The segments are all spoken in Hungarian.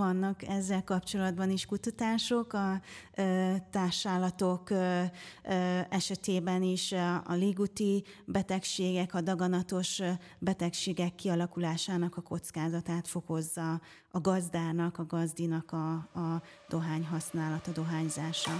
Vannak ezzel kapcsolatban is kutatások, a társállatok esetében is a légúti betegségek, a daganatos betegségek kialakulásának a kockázatát fokozza a gazdának, a gazdinak a, a dohány használata, dohányzása.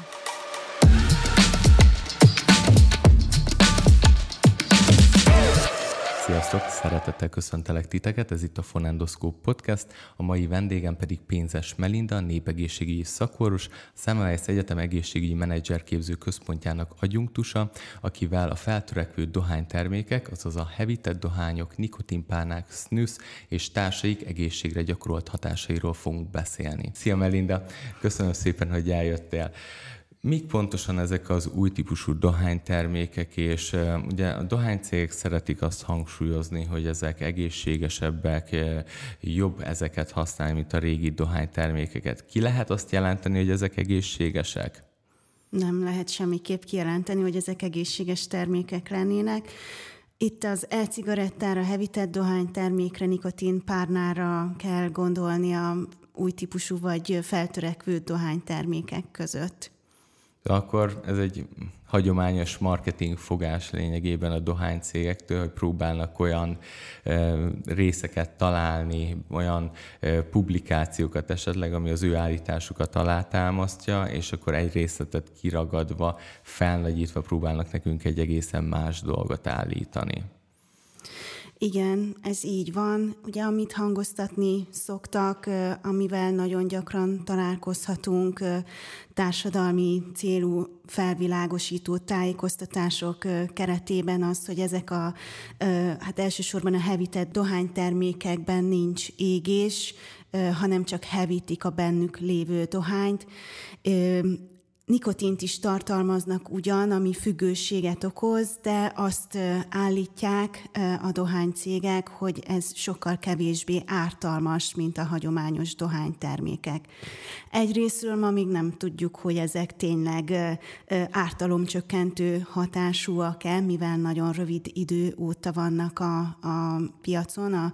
Sziasztok! Szeretettel köszöntelek titeket, ez itt a Fonendoszkóp Podcast, a mai vendégem pedig Pénzes Melinda, népegészségügyi szakorvos, Szemmelweis Egyetem egészségügyi menedzserképző központjának adjunktusa, akivel a feltörekvő dohánytermékek, azaz a hevített dohányok, nikotinpárnák, snus és társaik egészségre gyakorolt hatásairól fogunk beszélni. Szia Melinda! Köszönöm szépen, hogy eljöttél. Mik pontosan ezek az új típusú dohánytermékek, és ugye a dohánycégek szeretik azt hangsúlyozni, hogy ezek egészségesebbek, jobb ezeket használni, mint a régi dohánytermékeket. Ki lehet azt jelenteni, hogy ezek egészségesek? Nem lehet semmiképp kijelenteni, hogy ezek egészséges termékek lennének. Itt az e-cigarettára, hevített dohánytermékre, nikotin párnára kell gondolni a új típusú vagy feltörekvő dohánytermékek között akkor ez egy hagyományos marketing fogás lényegében a dohány cégektől, hogy próbálnak olyan részeket találni, olyan publikációkat esetleg, ami az ő állításukat alátámasztja, és akkor egy részletet kiragadva, felnagyítva próbálnak nekünk egy egészen más dolgot állítani. Igen, ez így van. Ugye, amit hangoztatni szoktak, amivel nagyon gyakran találkozhatunk, társadalmi célú felvilágosító tájékoztatások keretében az, hogy ezek a, hát elsősorban a hevített dohánytermékekben nincs égés, hanem csak hevítik a bennük lévő dohányt Nikotint is tartalmaznak ugyan, ami függőséget okoz, de azt állítják a dohánycégek, hogy ez sokkal kevésbé ártalmas, mint a hagyományos dohánytermékek. Egyrésztről ma még nem tudjuk, hogy ezek tényleg ártalomcsökkentő hatásúak-e, mivel nagyon rövid idő óta vannak a, a piacon, a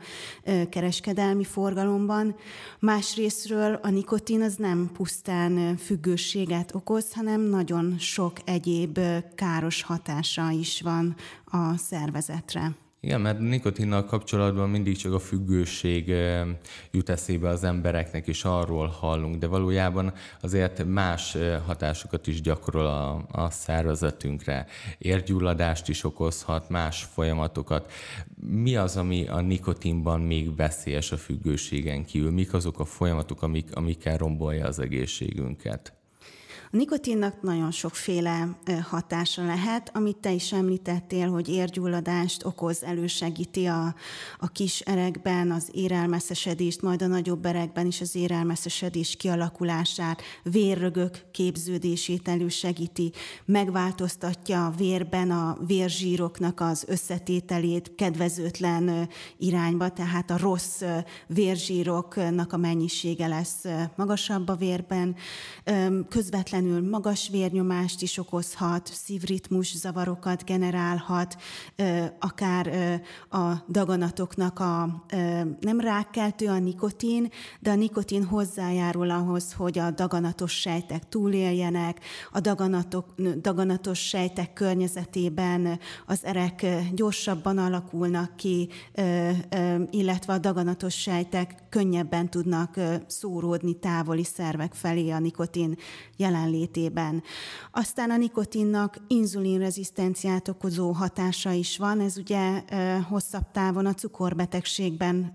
kereskedelmi forgalomban. Másrésztről a nikotin az nem pusztán függőséget okoz, okoz, hanem nagyon sok egyéb káros hatása is van a szervezetre. Igen, mert nikotinnal kapcsolatban mindig csak a függőség jut eszébe az embereknek, és arról hallunk, de valójában azért más hatásokat is gyakorol a, a szervezetünkre. Érgyulladást is okozhat, más folyamatokat. Mi az, ami a nikotinban még veszélyes a függőségen kívül? Mik azok a folyamatok, amik, amikkel rombolja az egészségünket? A nikotinnak nagyon sokféle hatása lehet, amit te is említettél, hogy érgyulladást okoz, elősegíti a, a kis erekben az érelmeszesedést, majd a nagyobb erekben is az érelmeszesedés kialakulását, vérrögök képződését elősegíti, megváltoztatja a vérben a vérzsíroknak az összetételét kedvezőtlen irányba, tehát a rossz vérzsíroknak a mennyisége lesz magasabb a vérben, közvetlen közvetlenül magas vérnyomást is okozhat, szívritmus zavarokat generálhat, akár a daganatoknak a nem rákkeltő a nikotin, de a nikotin hozzájárul ahhoz, hogy a daganatos sejtek túléljenek, a daganatok, daganatos sejtek környezetében az erek gyorsabban alakulnak ki, illetve a daganatos sejtek könnyebben tudnak szóródni távoli szervek felé a nikotin jelen jelenlétében. Aztán a nikotinnak inzulinrezisztenciát okozó hatása is van, ez ugye hosszabb távon a cukorbetegségben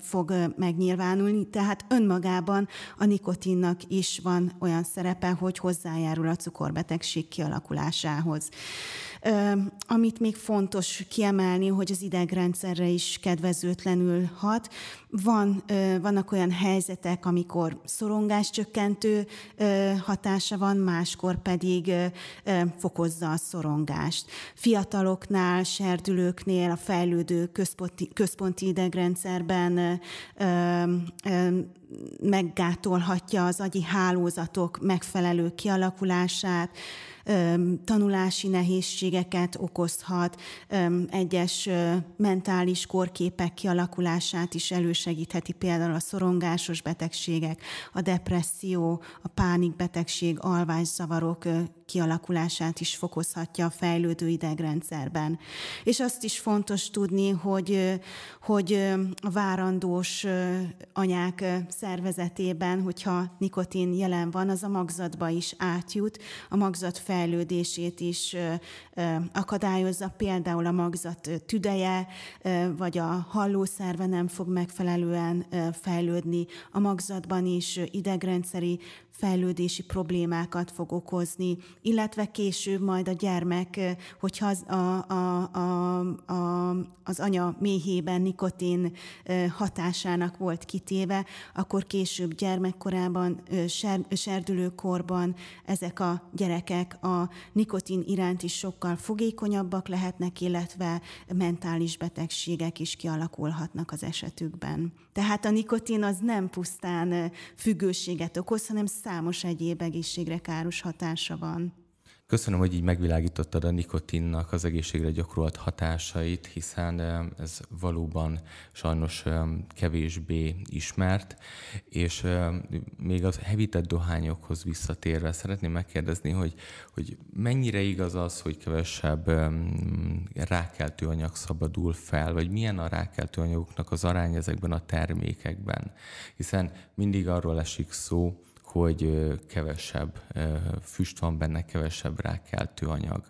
fog megnyilvánulni, tehát önmagában a nikotinnak is van olyan szerepe, hogy hozzájárul a cukorbetegség kialakulásához. Amit még fontos kiemelni, hogy az idegrendszerre is kedvezőtlenül hat. Van, vannak olyan helyzetek, amikor szorongáscsökkentő hatása van, máskor pedig fokozza a szorongást. Fiataloknál, serdülőknél, a fejlődő központi, központi idegrendszerben meggátolhatja az agyi hálózatok megfelelő kialakulását, tanulási nehézségeket okozhat, egyes mentális korképek kialakulását is elősegítheti, például a szorongásos betegségek, a depresszió, a pánikbetegség, alvászavarok kialakulását is fokozhatja a fejlődő idegrendszerben. És azt is fontos tudni, hogy, hogy a várandós anyák szervezetében, hogyha nikotin jelen van, az a magzatba is átjut, a magzat fejlődését is akadályozza, például a magzat tüdeje, vagy a hallószerve nem fog megfelelően fejlődni, a magzatban is idegrendszeri fejlődési problémákat fog okozni, illetve később majd a gyermek, hogyha az, a, a, a, a, az anya méhében nikotin hatásának volt kitéve, akkor később gyermekkorában, ser, serdülőkorban ezek a gyerekek a nikotin iránt is sokkal fogékonyabbak lehetnek, illetve mentális betegségek is kialakulhatnak az esetükben. Tehát a nikotin az nem pusztán függőséget okoz, hanem számos egyéb egészségre káros hatása van. Köszönöm, hogy így megvilágítottad a nikotinnak az egészségre gyakorolt hatásait, hiszen ez valóban sajnos kevésbé ismert, és még az hevített dohányokhoz visszatérve szeretném megkérdezni, hogy, hogy mennyire igaz az, hogy kevesebb rákeltő anyag szabadul fel, vagy milyen a rákeltő anyagoknak az arány ezekben a termékekben, hiszen mindig arról esik szó, hogy kevesebb füst van benne, kevesebb rákeltő anyag.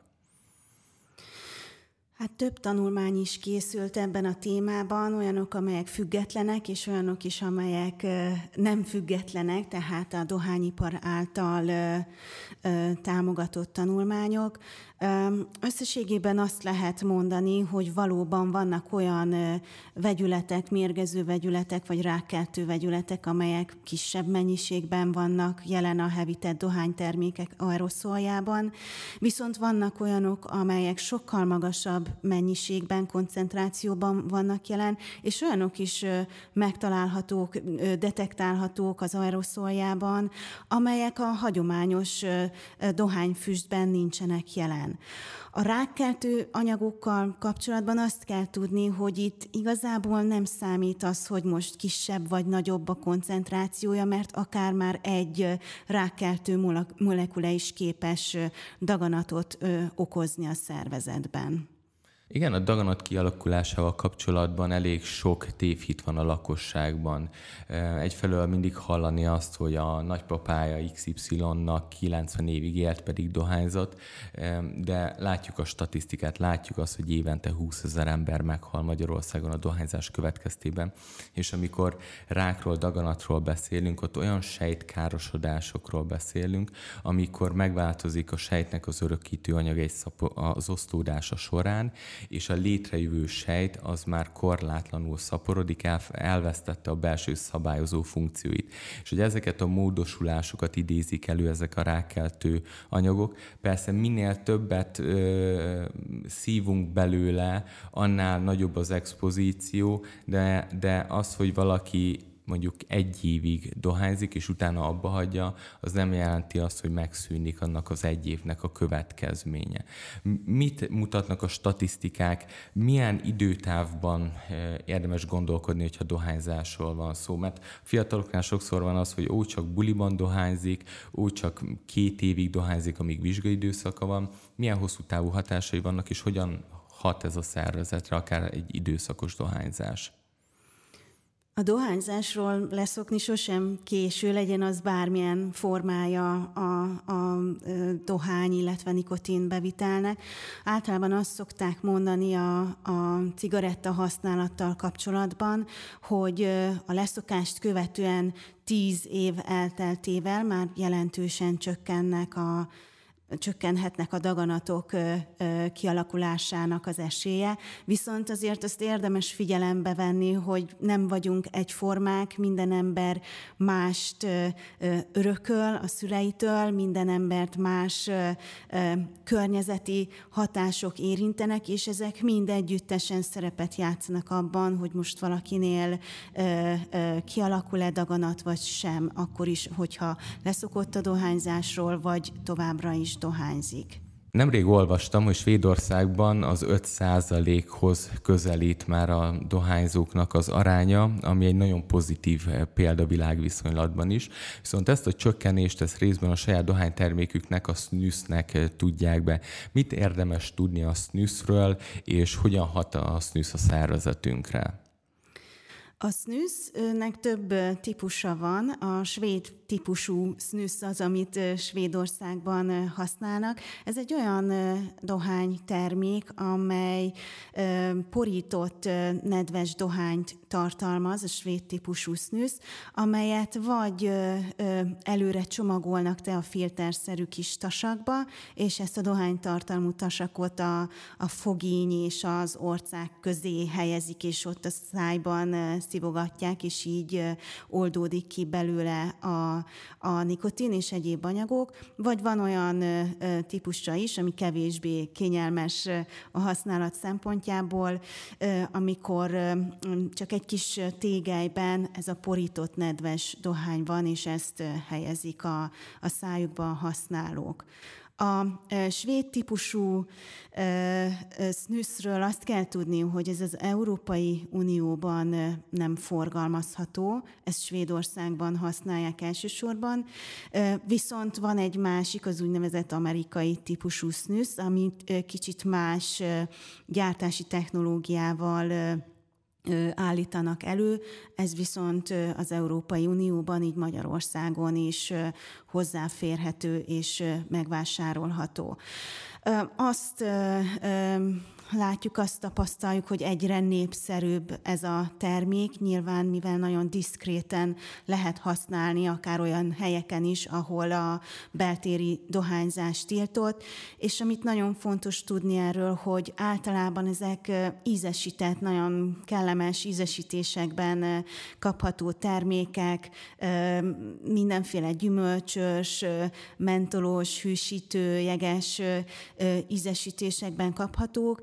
Hát több tanulmány is készült ebben a témában, olyanok, amelyek függetlenek, és olyanok is, amelyek nem függetlenek, tehát a dohányipar által támogatott tanulmányok. Összességében azt lehet mondani, hogy valóban vannak olyan vegyületek, mérgező vegyületek, vagy rákkeltő vegyületek, amelyek kisebb mennyiségben vannak jelen a hevített dohánytermékek aeroszoljában, viszont vannak olyanok, amelyek sokkal magasabb mennyiségben, koncentrációban vannak jelen, és olyanok is megtalálhatók, detektálhatók az aeroszoljában, amelyek a hagyományos dohányfüstben nincsenek jelen ellen. A rákkeltő anyagokkal kapcsolatban azt kell tudni, hogy itt igazából nem számít az, hogy most kisebb vagy nagyobb a koncentrációja, mert akár már egy rákkeltő molekula is képes daganatot okozni a szervezetben. Igen, a daganat kialakulásával kapcsolatban elég sok tévhit van a lakosságban. Egyfelől mindig hallani azt, hogy a nagypapája XY-nak 90 évig élt, pedig dohányzott, de látjuk a statisztikát, látjuk azt, hogy évente 20 ezer ember meghal Magyarországon a dohányzás következtében, és amikor rákról, daganatról beszélünk, ott olyan sejtkárosodásokról beszélünk, amikor megváltozik a sejtnek az örökítő anyag egy szapo- az osztódása során, és a létrejövő sejt az már korlátlanul szaporodik, el, elvesztette a belső szabályozó funkcióit. És hogy ezeket a módosulásokat idézik elő ezek a rákeltő anyagok, persze minél többet ö, szívunk belőle, annál nagyobb az expozíció, de, de az, hogy valaki mondjuk egy évig dohányzik, és utána abba hagyja, az nem jelenti azt, hogy megszűnik annak az egy évnek a következménye. Mit mutatnak a statisztikák, milyen időtávban eh, érdemes gondolkodni, hogyha dohányzásról van szó? Mert fiataloknál sokszor van az, hogy ó, csak buliban dohányzik, ó, csak két évig dohányzik, amíg vizsgai időszaka van. Milyen hosszú távú hatásai vannak, és hogyan hat ez a szervezetre, akár egy időszakos dohányzás? A dohányzásról leszokni sosem késő, legyen az bármilyen formája a, a dohány, illetve nikotin bevitelnek. Általában azt szokták mondani a, a cigaretta használattal kapcsolatban, hogy a leszokást követően tíz év elteltével már jelentősen csökkennek a csökkenhetnek a daganatok kialakulásának az esélye, viszont azért azt érdemes figyelembe venni, hogy nem vagyunk egyformák, minden ember mást örököl a szüleitől, minden embert más környezeti hatások érintenek, és ezek mind együttesen szerepet játszanak abban, hogy most valakinél kialakul-e daganat, vagy sem, akkor is, hogyha leszokott a dohányzásról, vagy továbbra is dohányzik. Nemrég olvastam, hogy Svédországban az 5%-hoz közelít már a dohányzóknak az aránya, ami egy nagyon pozitív példa világviszonylatban is. Viszont ezt a csökkenést, ezt részben a saját dohányterméküknek, a snus-nek tudják be. Mit érdemes tudni a snusről, és hogyan hat a snus a szervezetünkre? A snusnek több típusa van. A svéd típusú snus az, amit Svédországban használnak. Ez egy olyan dohánytermék, amely porított nedves dohányt tartalmaz, a svéd típusú snus, amelyet vagy előre csomagolnak te a filterszerű kis tasakba, és ezt a dohánytartalmú tasakot a, a fogíny és az orcák közé helyezik, és ott a szájban szivogatják, és így oldódik ki belőle a, a nikotin és egyéb anyagok, vagy van olyan típusra is, ami kevésbé kényelmes a használat szempontjából, amikor csak egy kis tégelyben ez a porított nedves dohány van, és ezt helyezik a, a szájukba a használók. A svéd típusú snusről azt kell tudni, hogy ez az Európai Unióban nem forgalmazható, ezt Svédországban használják elsősorban, viszont van egy másik, az úgynevezett amerikai típusú snus, amit kicsit más gyártási technológiával állítanak elő, ez viszont az Európai Unióban, így Magyarországon is hozzáférhető és megvásárolható. Azt látjuk, azt tapasztaljuk, hogy egyre népszerűbb ez a termék, nyilván mivel nagyon diszkréten lehet használni, akár olyan helyeken is, ahol a beltéri dohányzás tiltott, és amit nagyon fontos tudni erről, hogy általában ezek ízesített, nagyon kellemes ízesítésekben kapható termékek, mindenféle gyümölcsös, mentolós, hűsítő, jeges ízesítésekben kaphatók,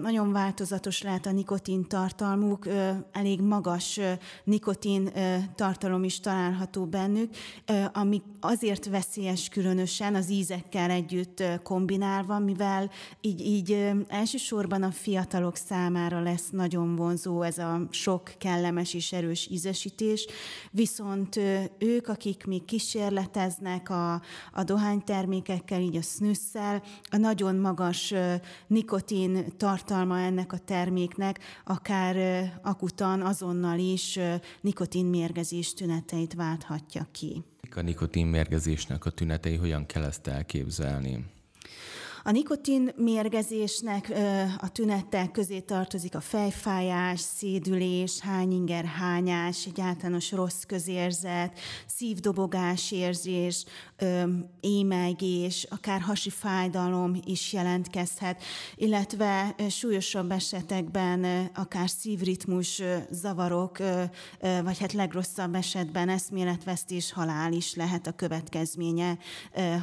nagyon változatos lehet a nikotin tartalmuk, elég magas nikotin tartalom is található bennük, ami azért veszélyes különösen az ízekkel együtt kombinálva, mivel így, így elsősorban a fiatalok számára lesz nagyon vonzó ez a sok kellemes és erős ízesítés, viszont ők, akik még kísérleteznek a, a dohánytermékekkel, így a snüsszel, a nagyon magas nikotin tartalma ennek a terméknek akár akutan, azonnal is nikotinmérgezés tüneteit válthatja ki. A nikotinmérgezésnek a tünetei hogyan kell ezt elképzelni? A nikotin mérgezésnek a tünettel közé tartozik a fejfájás, szédülés, hányinger hányás, egy általános rossz közérzet, szívdobogás érzés, émelgés, akár hasi fájdalom is jelentkezhet, illetve súlyosabb esetekben akár szívritmus zavarok, vagy hát legrosszabb esetben eszméletvesztés, halál is lehet a következménye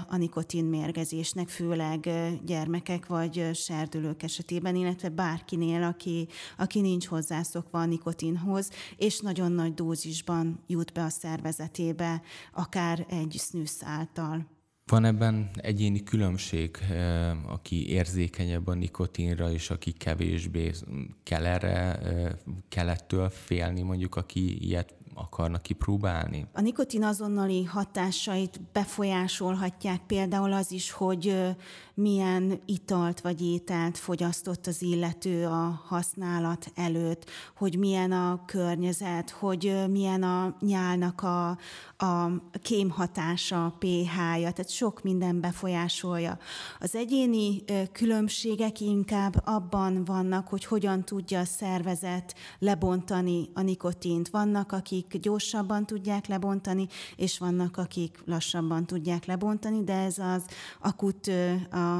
a nikotin mérgezésnek, főleg gyermekek vagy serdülők esetében, illetve bárkinél, aki, aki nincs hozzászokva a nikotinhoz, és nagyon nagy dózisban jut be a szervezetébe, akár egy snus által. Van ebben egyéni különbség, aki érzékenyebb a nikotinra, és aki kevésbé kell erre, kell ettől félni, mondjuk aki ilyet akarnak kipróbálni? A nikotin azonnali hatásait befolyásolhatják például az is, hogy milyen italt vagy ételt fogyasztott az illető a használat előtt, hogy milyen a környezet, hogy milyen a nyálnak a, a kémhatása, a pH-ja, tehát sok minden befolyásolja. Az egyéni különbségek inkább abban vannak, hogy hogyan tudja a szervezet lebontani a nikotint. Vannak, akik akik gyorsabban tudják lebontani, és vannak, akik lassabban tudják lebontani, de ez az akut,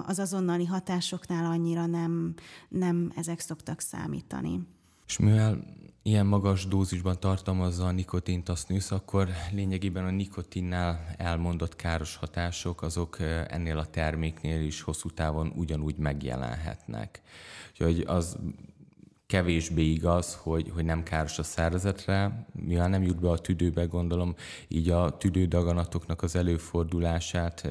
az azonnali hatásoknál annyira nem, nem ezek szoktak számítani. És mivel ilyen magas dózisban tartalmazza a nikotint a snus, akkor lényegében a nikotinnál elmondott káros hatások azok ennél a terméknél is hosszú távon ugyanúgy megjelenhetnek. Úgyhogy az kevésbé igaz, hogy, hogy nem káros a szervezetre, mivel nem jut be a tüdőbe, gondolom, így a tüdődaganatoknak az előfordulását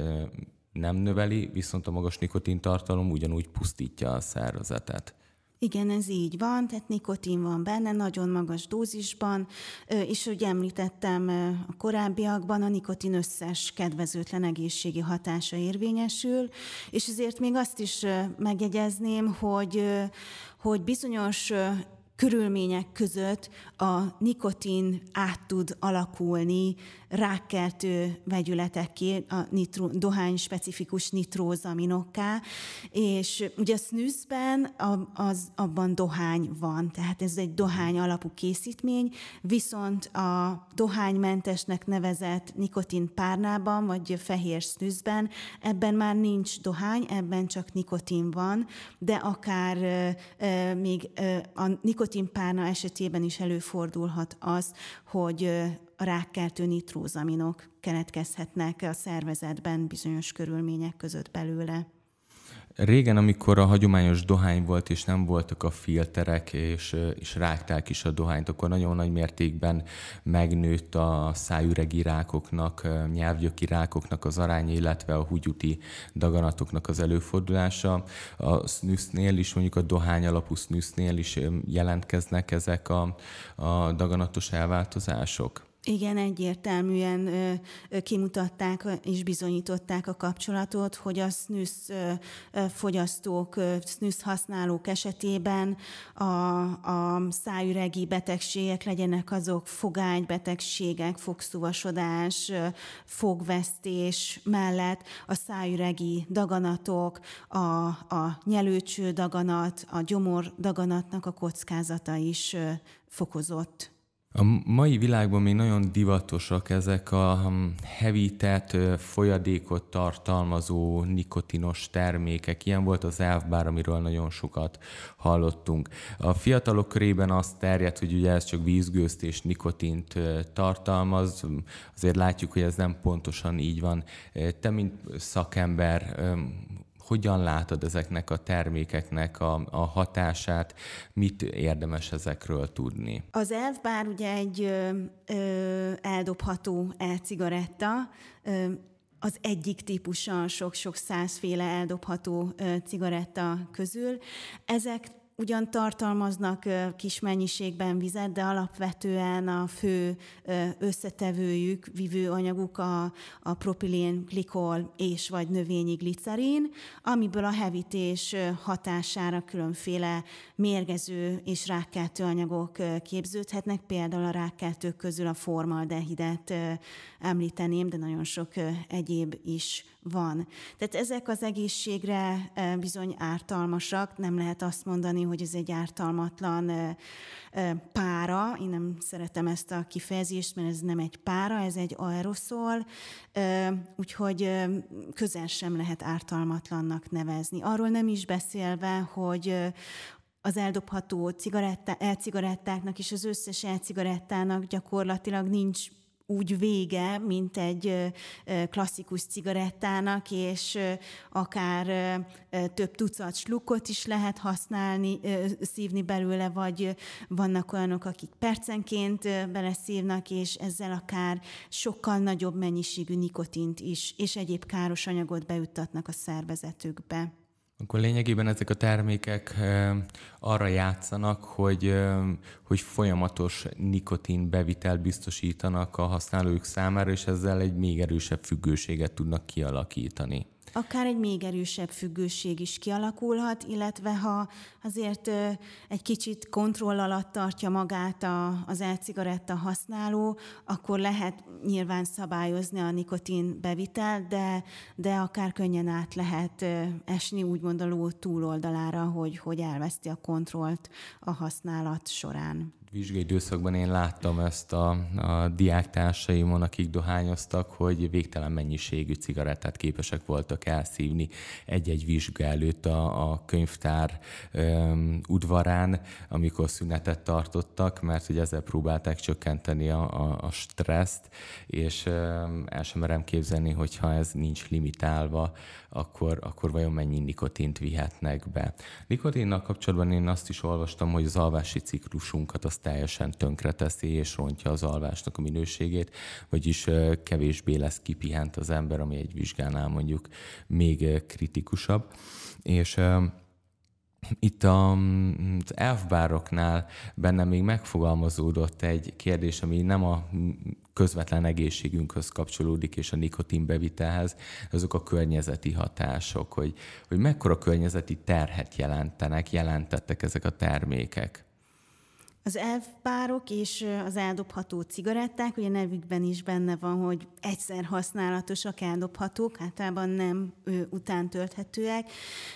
nem növeli, viszont a magas nikotintartalom ugyanúgy pusztítja a szervezetet. Igen, ez így van, tehát nikotin van benne, nagyon magas dózisban, és hogy említettem a korábbiakban, a nikotin összes kedvezőtlen egészségi hatása érvényesül, és ezért még azt is megjegyezném, hogy, hogy bizonyos körülmények között a nikotin át tud alakulni rákkeltő vegyületekké, a nitro, dohány specifikus nitrózaminokká, és ugye a snusben az, abban dohány van, tehát ez egy dohány alapú készítmény, viszont a dohánymentesnek nevezett nikotin párnában, vagy fehér snusben, ebben már nincs dohány, ebben csak nikotin van, de akár e, e, még e, a nikotinpárna esetében is előfordulhat az, hogy a rákkeltő nitrózaminok keletkezhetnek a szervezetben bizonyos körülmények között belőle. Régen, amikor a hagyományos dohány volt, és nem voltak a filterek, és, és rágták is a dohányt, akkor nagyon nagy mértékben megnőtt a szájüregi rákoknak, nyelvgyöki rákoknak az aránya, illetve a húgyuti daganatoknak az előfordulása. A snusnél is, mondjuk a dohány alapú snusnél is jelentkeznek ezek a, a daganatos elváltozások. Igen, egyértelműen kimutatták és bizonyították a kapcsolatot, hogy a snus fogyasztók, snus használók esetében a, a szájüregi betegségek legyenek azok fogánybetegségek, fogszuvasodás, fogvesztés mellett a szájüregi daganatok, a, a nyelőcső daganat, a gyomor daganatnak a kockázata is fokozott. A mai világban még nagyon divatosak ezek a hm, hevített, folyadékot tartalmazó nikotinos termékek. Ilyen volt az elfbár, amiről nagyon sokat hallottunk. A fiatalok körében azt terjedt, hogy ugye ez csak vízgőzt és nikotint tartalmaz. Azért látjuk, hogy ez nem pontosan így van. Te, mint szakember, hogyan látod ezeknek a termékeknek a, a hatását, mit érdemes ezekről tudni? Az elfbár ugye egy ö, ö, eldobható e-cigaretta, ö, az egyik típusa sok-sok százféle eldobható cigaretta közül. Ezek ugyan tartalmaznak kis mennyiségben vizet, de alapvetően a fő összetevőjük, vívőanyaguk a, a propilén, glikol és vagy növényi glicerin, amiből a hevítés hatására különféle mérgező és rákkeltő anyagok képződhetnek, például a rákkeltők közül a formaldehidet említeném, de nagyon sok egyéb is van. Tehát ezek az egészségre bizony ártalmasak, nem lehet azt mondani, hogy ez egy ártalmatlan pára, én nem szeretem ezt a kifejezést, mert ez nem egy pára, ez egy aeroszol, úgyhogy közel sem lehet ártalmatlannak nevezni. Arról nem is beszélve, hogy az eldobható cigaretta, e-cigarettáknak és az összes e-cigarettának gyakorlatilag nincs úgy vége, mint egy klasszikus cigarettának, és akár több tucat slukot is lehet használni, szívni belőle, vagy vannak olyanok, akik percenként beleszívnak, és ezzel akár sokkal nagyobb mennyiségű nikotint is, és egyéb káros anyagot beüttatnak a szervezetükbe. Akkor lényegében ezek a termékek arra játszanak, hogy, hogy folyamatos nikotin bevitel biztosítanak a használók számára, és ezzel egy még erősebb függőséget tudnak kialakítani akár egy még erősebb függőség is kialakulhat, illetve ha azért egy kicsit kontroll alatt tartja magát a, az e-cigaretta használó, akkor lehet nyilván szabályozni a nikotin bevitel, de, de akár könnyen át lehet esni úgymond a ló túloldalára, hogy, hogy elveszti a kontrollt a használat során. Vizsgai időszakban én láttam ezt a, a diáktársaimon, akik dohányoztak, hogy végtelen mennyiségű cigarettát képesek voltak elszívni egy-egy vizsga előtt a, a könyvtár um, udvarán, amikor szünetet tartottak, mert hogy ezzel próbálták csökkenteni a, a, a stresszt, és um, el sem merem képzelni, hogyha ez nincs limitálva, akkor, akkor vajon mennyi nikotint vihetnek be. Nikotinnal kapcsolatban én azt is olvastam, hogy az alvási ciklusunkat azt teljesen tönkreteszi és rontja az alvásnak a minőségét, vagyis kevésbé lesz kipihent az ember, ami egy vizsgánál mondjuk még kritikusabb. És itt a, az elfbároknál bennem még megfogalmazódott egy kérdés, ami nem a közvetlen egészségünkhöz kapcsolódik, és a nikotin bevitelhez, azok a környezeti hatások, hogy, hogy mekkora környezeti terhet jelentenek, jelentettek ezek a termékek. Az elfpárok és az eldobható cigaretták, ugye nevükben is benne van, hogy egyszer használatosak, eldobhatók, általában nem ő, utántölthetőek.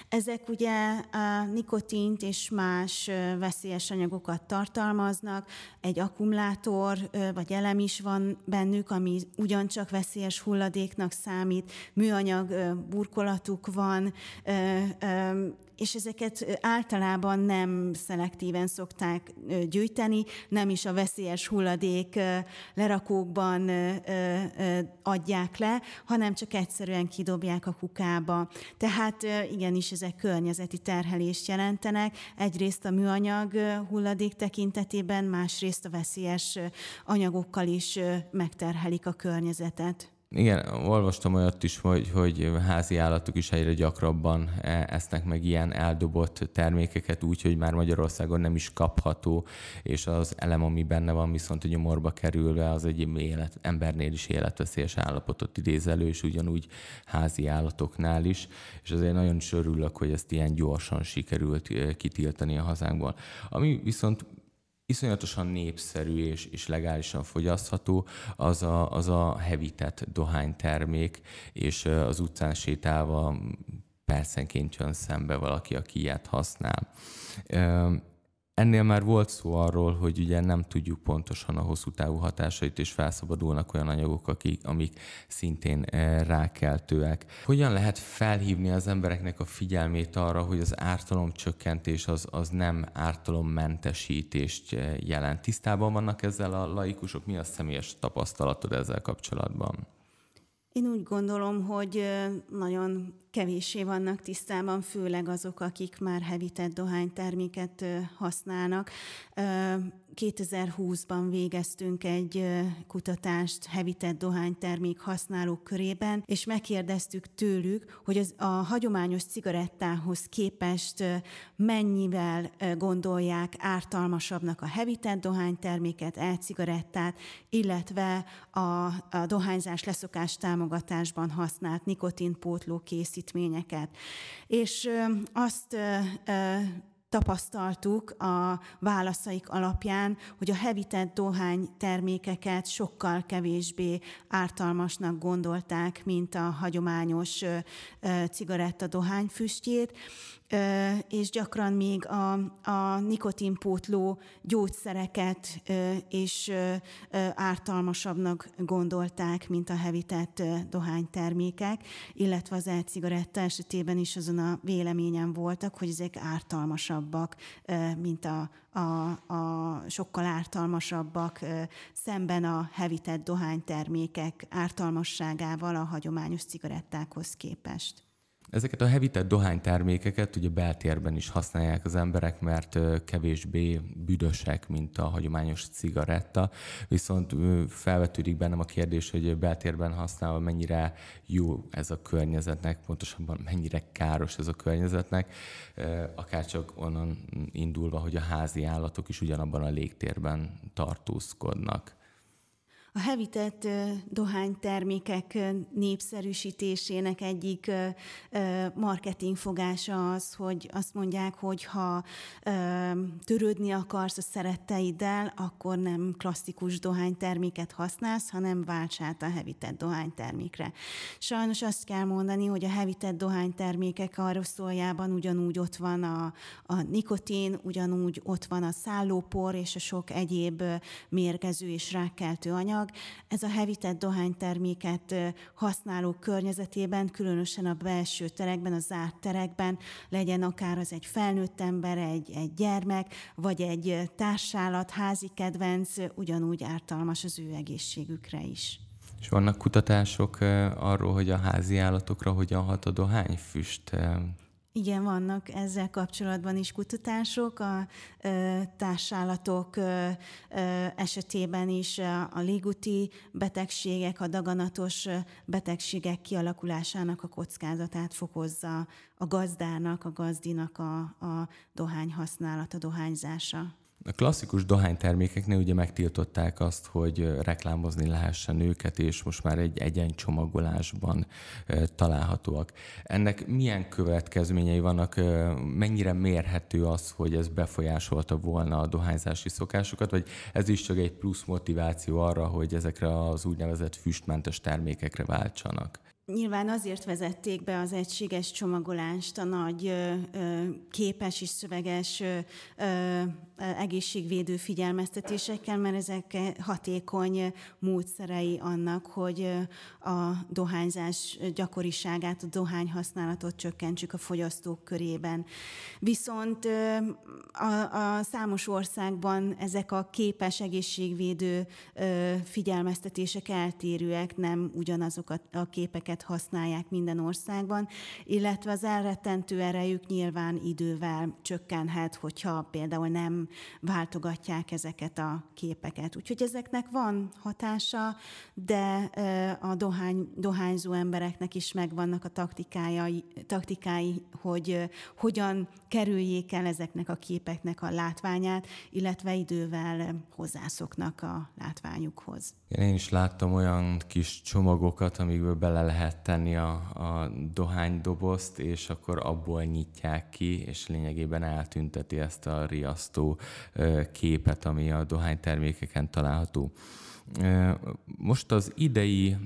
Ezek ugye a nikotint és más veszélyes anyagokat tartalmaznak, egy akkumulátor vagy elem is van bennük, ami ugyancsak veszélyes hulladéknak számít, műanyag burkolatuk van, és ezeket általában nem szelektíven szokták gyűjteni, nem is a veszélyes hulladék lerakókban adják le, hanem csak egyszerűen kidobják a kukába. Tehát igenis ezek környezeti terhelést jelentenek, egyrészt a műanyag hulladék tekintetében, másrészt a veszélyes anyagokkal is megterhelik a környezetet. Igen, olvastam olyat is, hogy, hogy házi állatok is egyre gyakrabban e, esznek meg ilyen eldobott termékeket úgy, hogy már Magyarországon nem is kapható, és az elem, ami benne van, viszont a nyomorba kerülve, az egy élet, embernél is életveszélyes állapotot idéz elő, és ugyanúgy házi állatoknál is, és azért nagyon is örülök, hogy ezt ilyen gyorsan sikerült e, kitiltani a hazánkból. Ami viszont iszonyatosan népszerű és, és legálisan fogyasztható, az a, az a hevített dohánytermék, és az utcán sétálva percenként jön szembe valaki, aki ilyet használ. Ennél már volt szó arról, hogy ugye nem tudjuk pontosan a hosszú távú hatásait, és felszabadulnak olyan anyagok, akik, amik szintén eh, rákeltőek. Hogyan lehet felhívni az embereknek a figyelmét arra, hogy az ártalomcsökkentés az, az nem ártalommentesítést eh, jelent? Tisztában vannak ezzel a laikusok? Mi a személyes tapasztalatod ezzel kapcsolatban? Én úgy gondolom, hogy nagyon kevéssé vannak tisztában, főleg azok, akik már hevített dohányterméket használnak. 2020-ban végeztünk egy kutatást hevített dohánytermék használók körében, és megkérdeztük tőlük, hogy az a hagyományos cigarettához képest mennyivel gondolják ártalmasabbnak a hevített dohányterméket, e-cigarettát, illetve a, a dohányzás leszokás támogatásban használt nikotinpótló készítményeket. És azt tapasztaltuk a válaszaik alapján, hogy a hevített dohány termékeket sokkal kevésbé ártalmasnak gondolták, mint a hagyományos cigaretta dohányfüstjét, és gyakran még a, a nikotinpótló gyógyszereket is ártalmasabbnak gondolták, mint a hevített dohánytermékek, illetve az e-cigaretta esetében is azon a véleményen voltak, hogy ezek ártalmasabbak, mint a, a, a sokkal ártalmasabbak szemben a hevített dohánytermékek ártalmasságával a hagyományos cigarettákhoz képest. Ezeket a hevített dohánytermékeket ugye beltérben is használják az emberek, mert kevésbé büdösek, mint a hagyományos cigaretta, viszont felvetődik bennem a kérdés, hogy beltérben használva mennyire jó ez a környezetnek, pontosabban mennyire káros ez a környezetnek, akár csak onnan indulva, hogy a házi állatok is ugyanabban a légtérben tartózkodnak. A hevített dohánytermékek népszerűsítésének egyik marketingfogása az, hogy azt mondják, hogy ha törődni akarsz a szeretteiddel, akkor nem klasszikus dohányterméket használsz, hanem válts át a hevített dohánytermékre. Sajnos azt kell mondani, hogy a hevített dohánytermékek arra szóljában ugyanúgy ott van a, a nikotin, ugyanúgy ott van a szállópor és a sok egyéb mérgező és rákkeltő anyag. Ez a hevített dohányterméket használók környezetében, különösen a belső terekben, a zárt terekben, legyen akár az egy felnőtt ember, egy, egy gyermek, vagy egy társállat, házi kedvenc, ugyanúgy ártalmas az ő egészségükre is. És vannak kutatások arról, hogy a házi állatokra hogyan hat a dohányfüst? Igen, vannak ezzel kapcsolatban is kutatások. A ö, társállatok ö, ö, esetében is a légúti betegségek, a daganatos betegségek kialakulásának a kockázatát fokozza a gazdának, a gazdinak a, a dohány használata, dohányzása. A klasszikus dohánytermékeknél ugye megtiltották azt, hogy reklámozni lehessen őket, és most már egy egyencsomagolásban találhatóak. Ennek milyen következményei vannak, mennyire mérhető az, hogy ez befolyásolta volna a dohányzási szokásokat, vagy ez is csak egy plusz motiváció arra, hogy ezekre az úgynevezett füstmentes termékekre váltsanak? Nyilván azért vezették be az egységes csomagolást a nagy képes és szöveges egészségvédő figyelmeztetésekkel, mert ezek hatékony módszerei annak, hogy a dohányzás gyakoriságát, a dohány használatot csökkentsük a fogyasztók körében. Viszont a, a számos országban ezek a képes egészségvédő figyelmeztetések eltérőek, nem ugyanazokat a képeket ezeket használják minden országban, illetve az elrettentő erejük nyilván idővel csökkenhet, hogyha például nem váltogatják ezeket a képeket. Úgyhogy ezeknek van hatása, de a dohány, dohányzó embereknek is megvannak a taktikái, taktikái, hogy hogyan kerüljék el ezeknek a képeknek a látványát, illetve idővel hozzászoknak a látványukhoz. Én is láttam olyan kis csomagokat, amikből bele lehet lehet tenni a, a dohánydobozt, és akkor abból nyitják ki, és lényegében eltünteti ezt a riasztó képet, ami a dohánytermékeken található. Most az idei,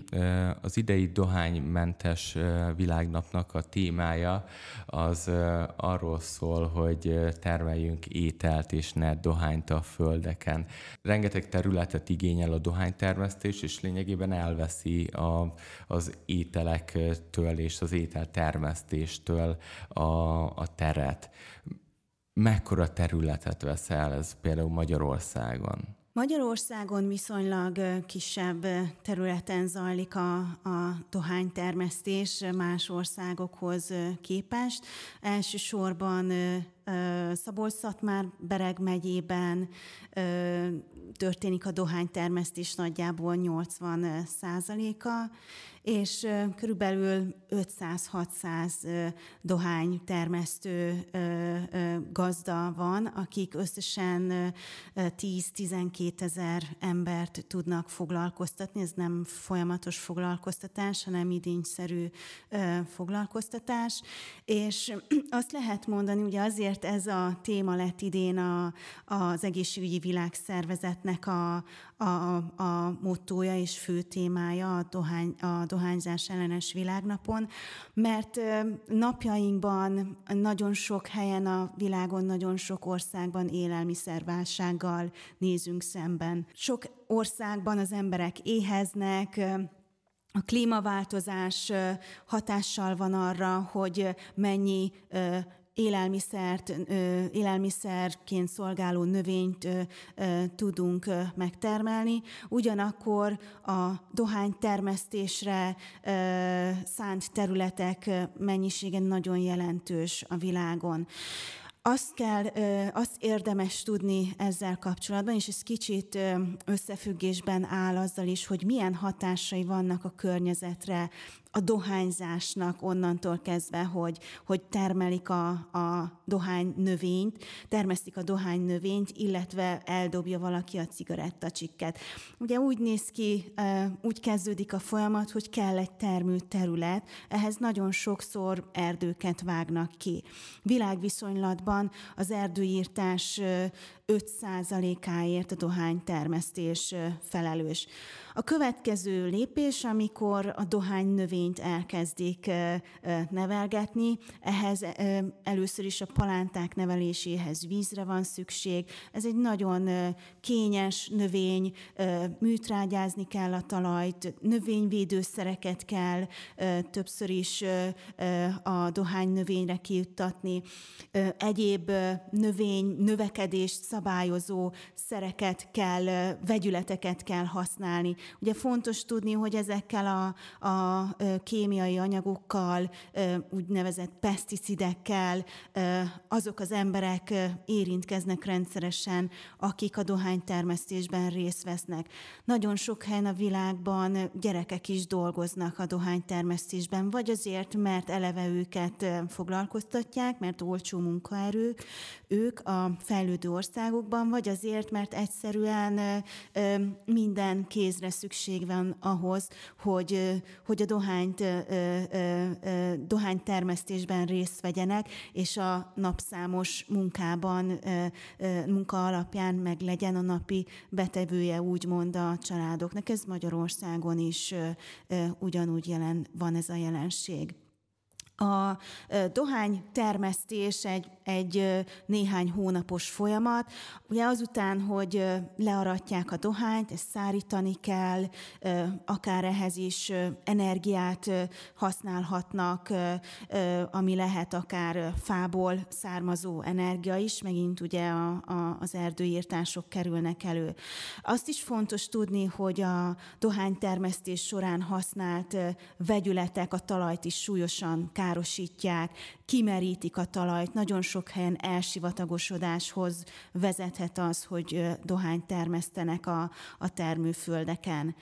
az idei dohánymentes világnapnak a témája az arról szól, hogy termeljünk ételt és ne dohányt a földeken. Rengeteg területet igényel a dohánytermesztés, és lényegében elveszi a, az ételektől és az ételtermesztéstől a, a teret. Mekkora területet vesz el ez például Magyarországon? Magyarországon viszonylag kisebb területen zajlik a, a dohánytermesztés más országokhoz képest. Elsősorban Szabolcs-Szatmár Bereg megyében történik a dohánytermesztés nagyjából 80 százaléka, és körülbelül 500-600 dohánytermesztő gazda van, akik összesen 10-12 ezer embert tudnak foglalkoztatni. Ez nem folyamatos foglalkoztatás, hanem idényszerű foglalkoztatás. És azt lehet mondani, ugye azért ez a téma lett idén a, az egészségügyi világszervezetnek a, a, a mottója és fő témája a, dohány, a dohányzás ellenes világnapon, mert napjainkban nagyon sok helyen a világon, nagyon sok országban élelmiszerválsággal nézünk szemben. Sok országban az emberek éheznek, a klímaváltozás hatással van arra, hogy mennyi élelmiszert, élelmiszerként szolgáló növényt tudunk megtermelni, ugyanakkor a dohánytermesztésre szánt területek mennyisége nagyon jelentős a világon. Azt kell, azt érdemes tudni ezzel kapcsolatban, és ez kicsit összefüggésben áll azzal is, hogy milyen hatásai vannak a környezetre a dohányzásnak onnantól kezdve, hogy, hogy termelik a, a dohány növényt, termesztik a dohány növényt, illetve eldobja valaki a cigarettacsikket. Ugye úgy néz ki, úgy kezdődik a folyamat, hogy kell egy termőterület, ehhez nagyon sokszor erdőket vágnak ki. Világviszonylatban az erdőírtás 5%-áért a dohánytermesztés felelős. A következő lépés, amikor a dohány növényt elkezdik nevelgetni, ehhez először is a palánták neveléséhez vízre van szükség. Ez egy nagyon kényes növény, műtrágyázni kell a talajt, növényvédőszereket kell többször is a dohány növényre kijuttatni, egyéb növény növekedést szabályozó szereket kell, vegyületeket kell használni. Ugye fontos tudni, hogy ezekkel a, a kémiai anyagokkal, úgynevezett peszticidekkel azok az emberek érintkeznek rendszeresen, akik a dohánytermesztésben részt vesznek. Nagyon sok helyen a világban gyerekek is dolgoznak a dohánytermesztésben, vagy azért, mert eleve őket foglalkoztatják, mert olcsó munkaerő, ők a fejlődő országokban, vagy azért, mert egyszerűen minden kézre szükség van ahhoz, hogy, hogy a dohányt, dohánytermesztésben részt vegyenek, és a napszámos munkában, munka alapján meg legyen a napi betevője, úgymond a családoknak. Ez Magyarországon is ugyanúgy jelen van ez a jelenség. A dohány termesztés egy, egy néhány hónapos folyamat. Ugye azután, hogy learatják a dohányt, ezt szárítani kell, akár ehhez is energiát használhatnak, ami lehet akár fából származó energia is, megint ugye a, a, az erdőírtások kerülnek elő. Azt is fontos tudni, hogy a dohánytermesztés során használt vegyületek a talajt is súlyosan károsítják, kimerítik a talajt, nagyon sok helyen elsivatagosodáshoz vezethet az, hogy dohányt termesztenek a, a termőföldeken.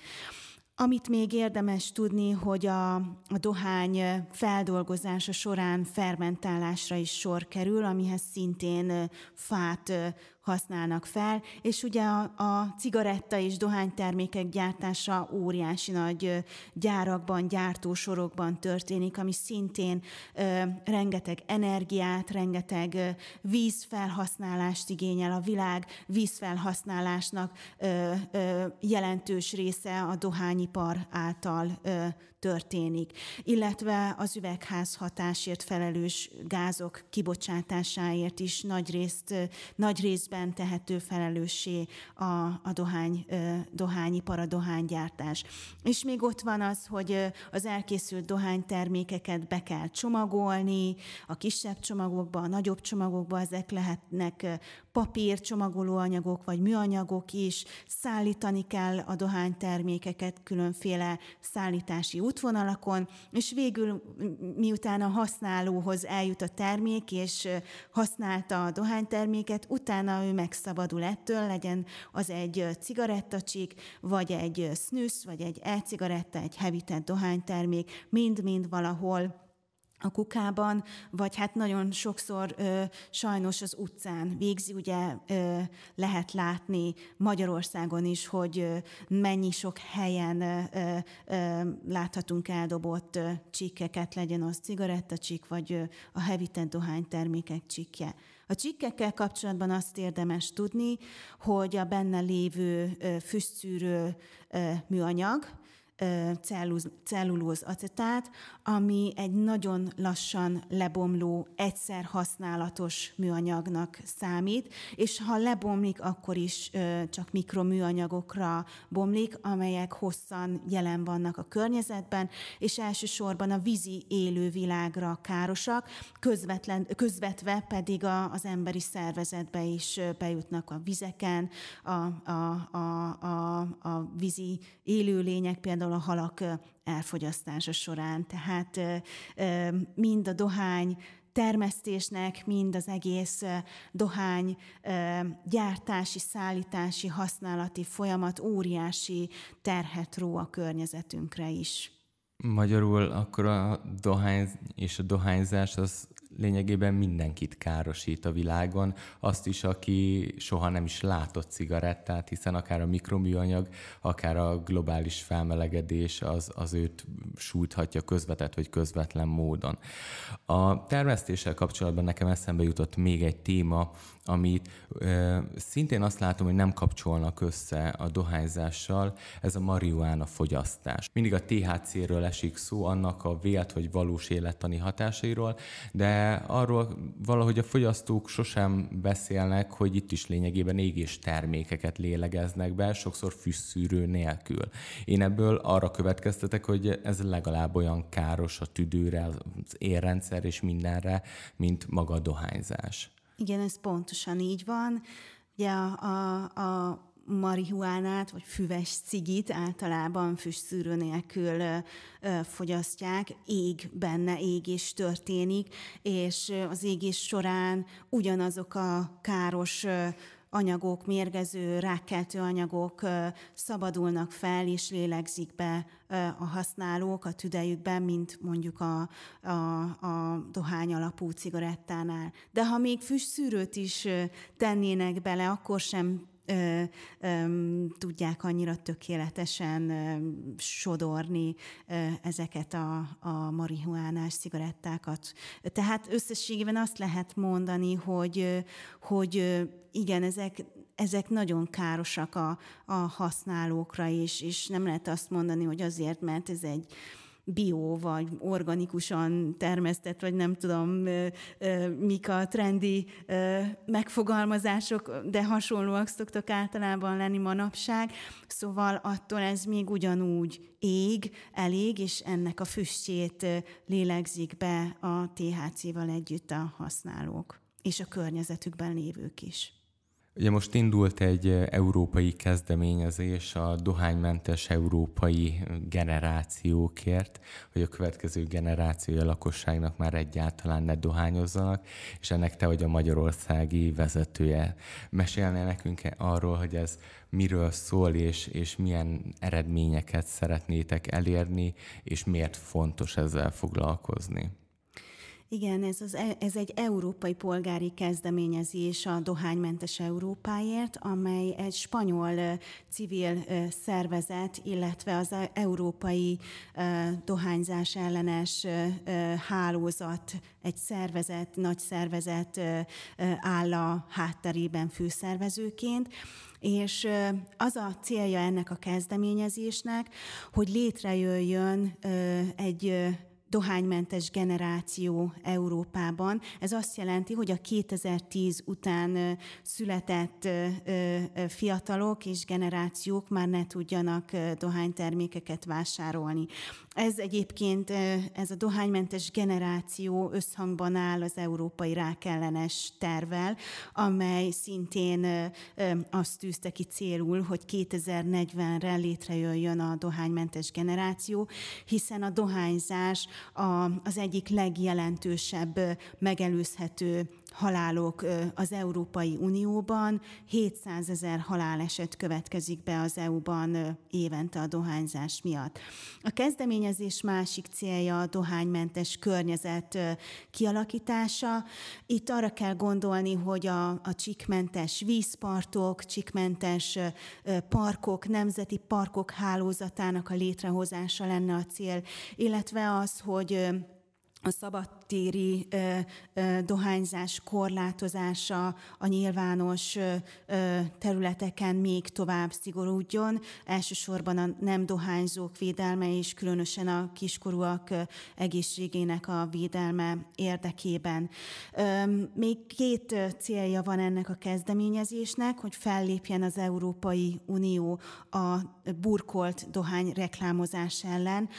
Amit még érdemes tudni, hogy a, a dohány feldolgozása során fermentálásra is sor kerül, amihez szintén fát használnak fel, és ugye a, a cigaretta és dohánytermékek gyártása óriási nagy gyárakban, gyártósorokban történik, ami szintén ö, rengeteg energiát, rengeteg vízfelhasználást igényel. A világ vízfelhasználásnak ö, ö, jelentős része a dohányipar által ö, történik, illetve az üvegház hatásért felelős gázok kibocsátásáért is nagy, részt, nagy részben tehető felelőssé a, a dohány, dohányipar, a dohánygyártás. És még ott van az, hogy az elkészült dohánytermékeket be kell csomagolni, a kisebb csomagokba, a nagyobb csomagokba, ezek lehetnek papír, csomagolóanyagok vagy műanyagok is, szállítani kell a dohánytermékeket különféle szállítási útvonalakon, és végül miután a használóhoz eljut a termék, és használta a dohányterméket, utána ő megszabadul ettől, legyen az egy cigarettacsik, vagy egy snus, vagy egy e-cigaretta, egy hevített dohánytermék, mind-mind valahol a kukában, vagy hát nagyon sokszor ö, sajnos az utcán végzi, ugye ö, lehet látni Magyarországon is, hogy ö, mennyi sok helyen ö, ö, láthatunk eldobott ö, csikkeket, legyen az cigarettacsik, vagy ö, a hevített dohánytermékek csikje. A csikkekkel kapcsolatban azt érdemes tudni, hogy a benne lévő ö, füstszűrő műanyag, cellulóz acetát, ami egy nagyon lassan lebomló, egyszer használatos műanyagnak számít, és ha lebomlik, akkor is csak mikroműanyagokra bomlik, amelyek hosszan jelen vannak a környezetben, és elsősorban a vízi élővilágra károsak, közvetlen, közvetve pedig a, az emberi szervezetbe is bejutnak a vizeken, a, a, a, a, a vízi élőlények, például például a halak elfogyasztása során. Tehát mind a dohány termesztésnek, mind az egész dohány gyártási, szállítási, használati folyamat óriási terhet ró a környezetünkre is. Magyarul akkor a dohány és a dohányzás az lényegében mindenkit károsít a világon, azt is, aki soha nem is látott cigarettát, hiszen akár a mikroműanyag, akár a globális felmelegedés az, az őt sújthatja közvetett vagy közvetlen módon. A termesztéssel kapcsolatban nekem eszembe jutott még egy téma, amit ö, szintén azt látom, hogy nem kapcsolnak össze a dohányzással, ez a marihuána fogyasztás. Mindig a THC-ről esik szó, annak a vélt vagy valós élettani hatásairól, de arról valahogy a fogyasztók sosem beszélnek, hogy itt is lényegében égés termékeket lélegeznek be, sokszor fűszűrő nélkül. Én ebből arra következtetek, hogy ez legalább olyan káros a tüdőre, az érrendszer és mindenre, mint maga a dohányzás. Igen, ez pontosan így van. Ugye a, a, a marihuánát, vagy füves cigit általában füstszűrő nélkül fogyasztják, ég benne, égés történik, és az égés során ugyanazok a káros anyagok, mérgező, rákkeltő anyagok szabadulnak fel és lélegzik be a használók a tüdejükben, mint mondjuk a, a, a dohány alapú cigarettánál. De ha még füstszűrőt is tennének bele, akkor sem ö, ö, tudják annyira tökéletesen ö, sodorni ö, ezeket a, a marihuánás cigarettákat. Tehát összességében azt lehet mondani, hogy, hogy igen, ezek, ezek nagyon károsak a, a használókra is, és nem lehet azt mondani, hogy azért, mert ez egy bio, vagy organikusan termesztett, vagy nem tudom, mik a trendi megfogalmazások, de hasonlóak szoktak általában lenni manapság. Szóval attól ez még ugyanúgy ég, elég, és ennek a füstjét lélegzik be a THC-val együtt a használók, és a környezetükben lévők is. Ugye most indult egy európai kezdeményezés a dohánymentes európai generációkért, hogy a következő generációja lakosságnak már egyáltalán ne dohányozzanak, és ennek te vagy a magyarországi vezetője. Mesélne nekünk arról, hogy ez miről szól, és, és milyen eredményeket szeretnétek elérni, és miért fontos ezzel foglalkozni? Igen, ez, az, e, ez egy európai polgári kezdeményezés a Dohánymentes Európáért, amely egy spanyol civil szervezet, illetve az e, európai dohányzás ellenes hálózat, egy szervezet, nagy szervezet áll a hátterében főszervezőként, és az a célja ennek a kezdeményezésnek, hogy létrejöjjön egy dohánymentes generáció Európában. Ez azt jelenti, hogy a 2010 után született fiatalok és generációk már ne tudjanak dohánytermékeket vásárolni. Ez egyébként, ez a dohánymentes generáció összhangban áll az európai rákellenes tervel, amely szintén azt tűzte ki célul, hogy 2040-re létrejöjjön a dohánymentes generáció, hiszen a dohányzás az egyik legjelentősebb megelőzhető halálok az Európai Unióban. 700 ezer haláleset következik be az EU-ban évente a dohányzás miatt. A kezdeményezés másik célja a dohánymentes környezet kialakítása. Itt arra kell gondolni, hogy a, a csikmentes vízpartok, csikmentes parkok, nemzeti parkok hálózatának a létrehozása lenne a cél, illetve az, hogy a szabadtéri dohányzás korlátozása a nyilvános területeken még tovább szigorúdjon, elsősorban a nem dohányzók védelme és különösen a kiskorúak egészségének a védelme érdekében. Még két célja van ennek a kezdeményezésnek, hogy fellépjen az Európai Unió a burkolt dohány reklámozás ellen,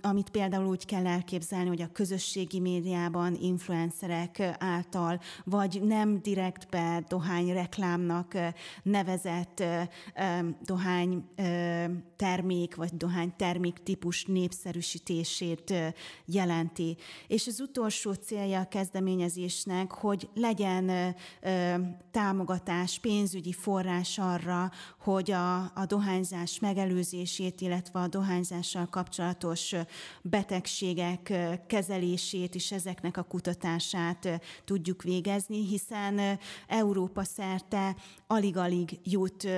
amit például úgy kell elképzelni, hogy a köz közösségi médiában influencerek által, vagy nem direktbe dohány reklámnak nevezett dohány termék, vagy dohány termék típus népszerűsítését jelenti. És az utolsó célja a kezdeményezésnek, hogy legyen támogatás, pénzügyi forrás arra, hogy a, a dohányzás megelőzését, illetve a dohányzással kapcsolatos betegségek kezelését és ezeknek a kutatását tudjuk végezni, hiszen Európa szerte alig-alig jut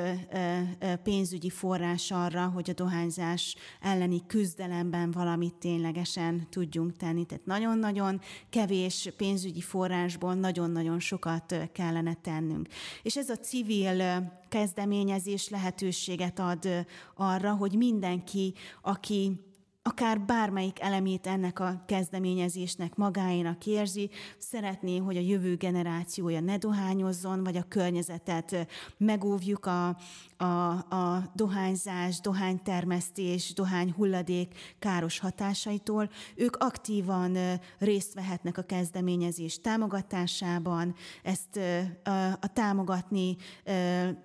pénzügyi forrás arra, hogy a dohányzás elleni küzdelemben valamit ténylegesen tudjunk tenni. Tehát nagyon-nagyon kevés pénzügyi forrásból nagyon-nagyon sokat kellene tennünk. És ez a civil kezdeményezés lehetőséget ad arra, hogy mindenki, aki akár bármelyik elemét ennek a kezdeményezésnek magáénak érzi, szeretné, hogy a jövő generációja ne dohányozzon, vagy a környezetet megóvjuk a, a, a dohányzás, dohánytermesztés, dohányhulladék káros hatásaitól. Ők aktívan részt vehetnek a kezdeményezés támogatásában. Ezt a, a támogatni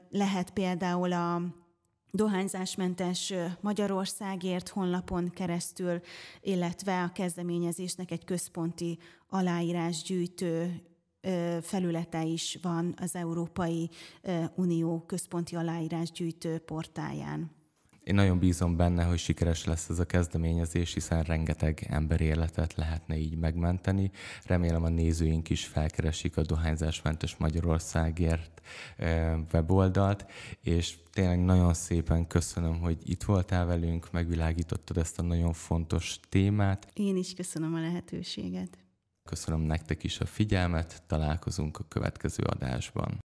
lehet például a dohányzásmentes Magyarországért honlapon keresztül, illetve a kezdeményezésnek egy központi aláírásgyűjtő felülete is van az Európai Unió központi aláírásgyűjtő portáján. Én nagyon bízom benne, hogy sikeres lesz ez a kezdeményezés, hiszen rengeteg emberi életet lehetne így megmenteni. Remélem a nézőink is felkeresik a Dohányzásmentes Magyarországért weboldalt, és tényleg nagyon szépen köszönöm, hogy itt voltál velünk, megvilágítottad ezt a nagyon fontos témát. Én is köszönöm a lehetőséget. Köszönöm nektek is a figyelmet, találkozunk a következő adásban.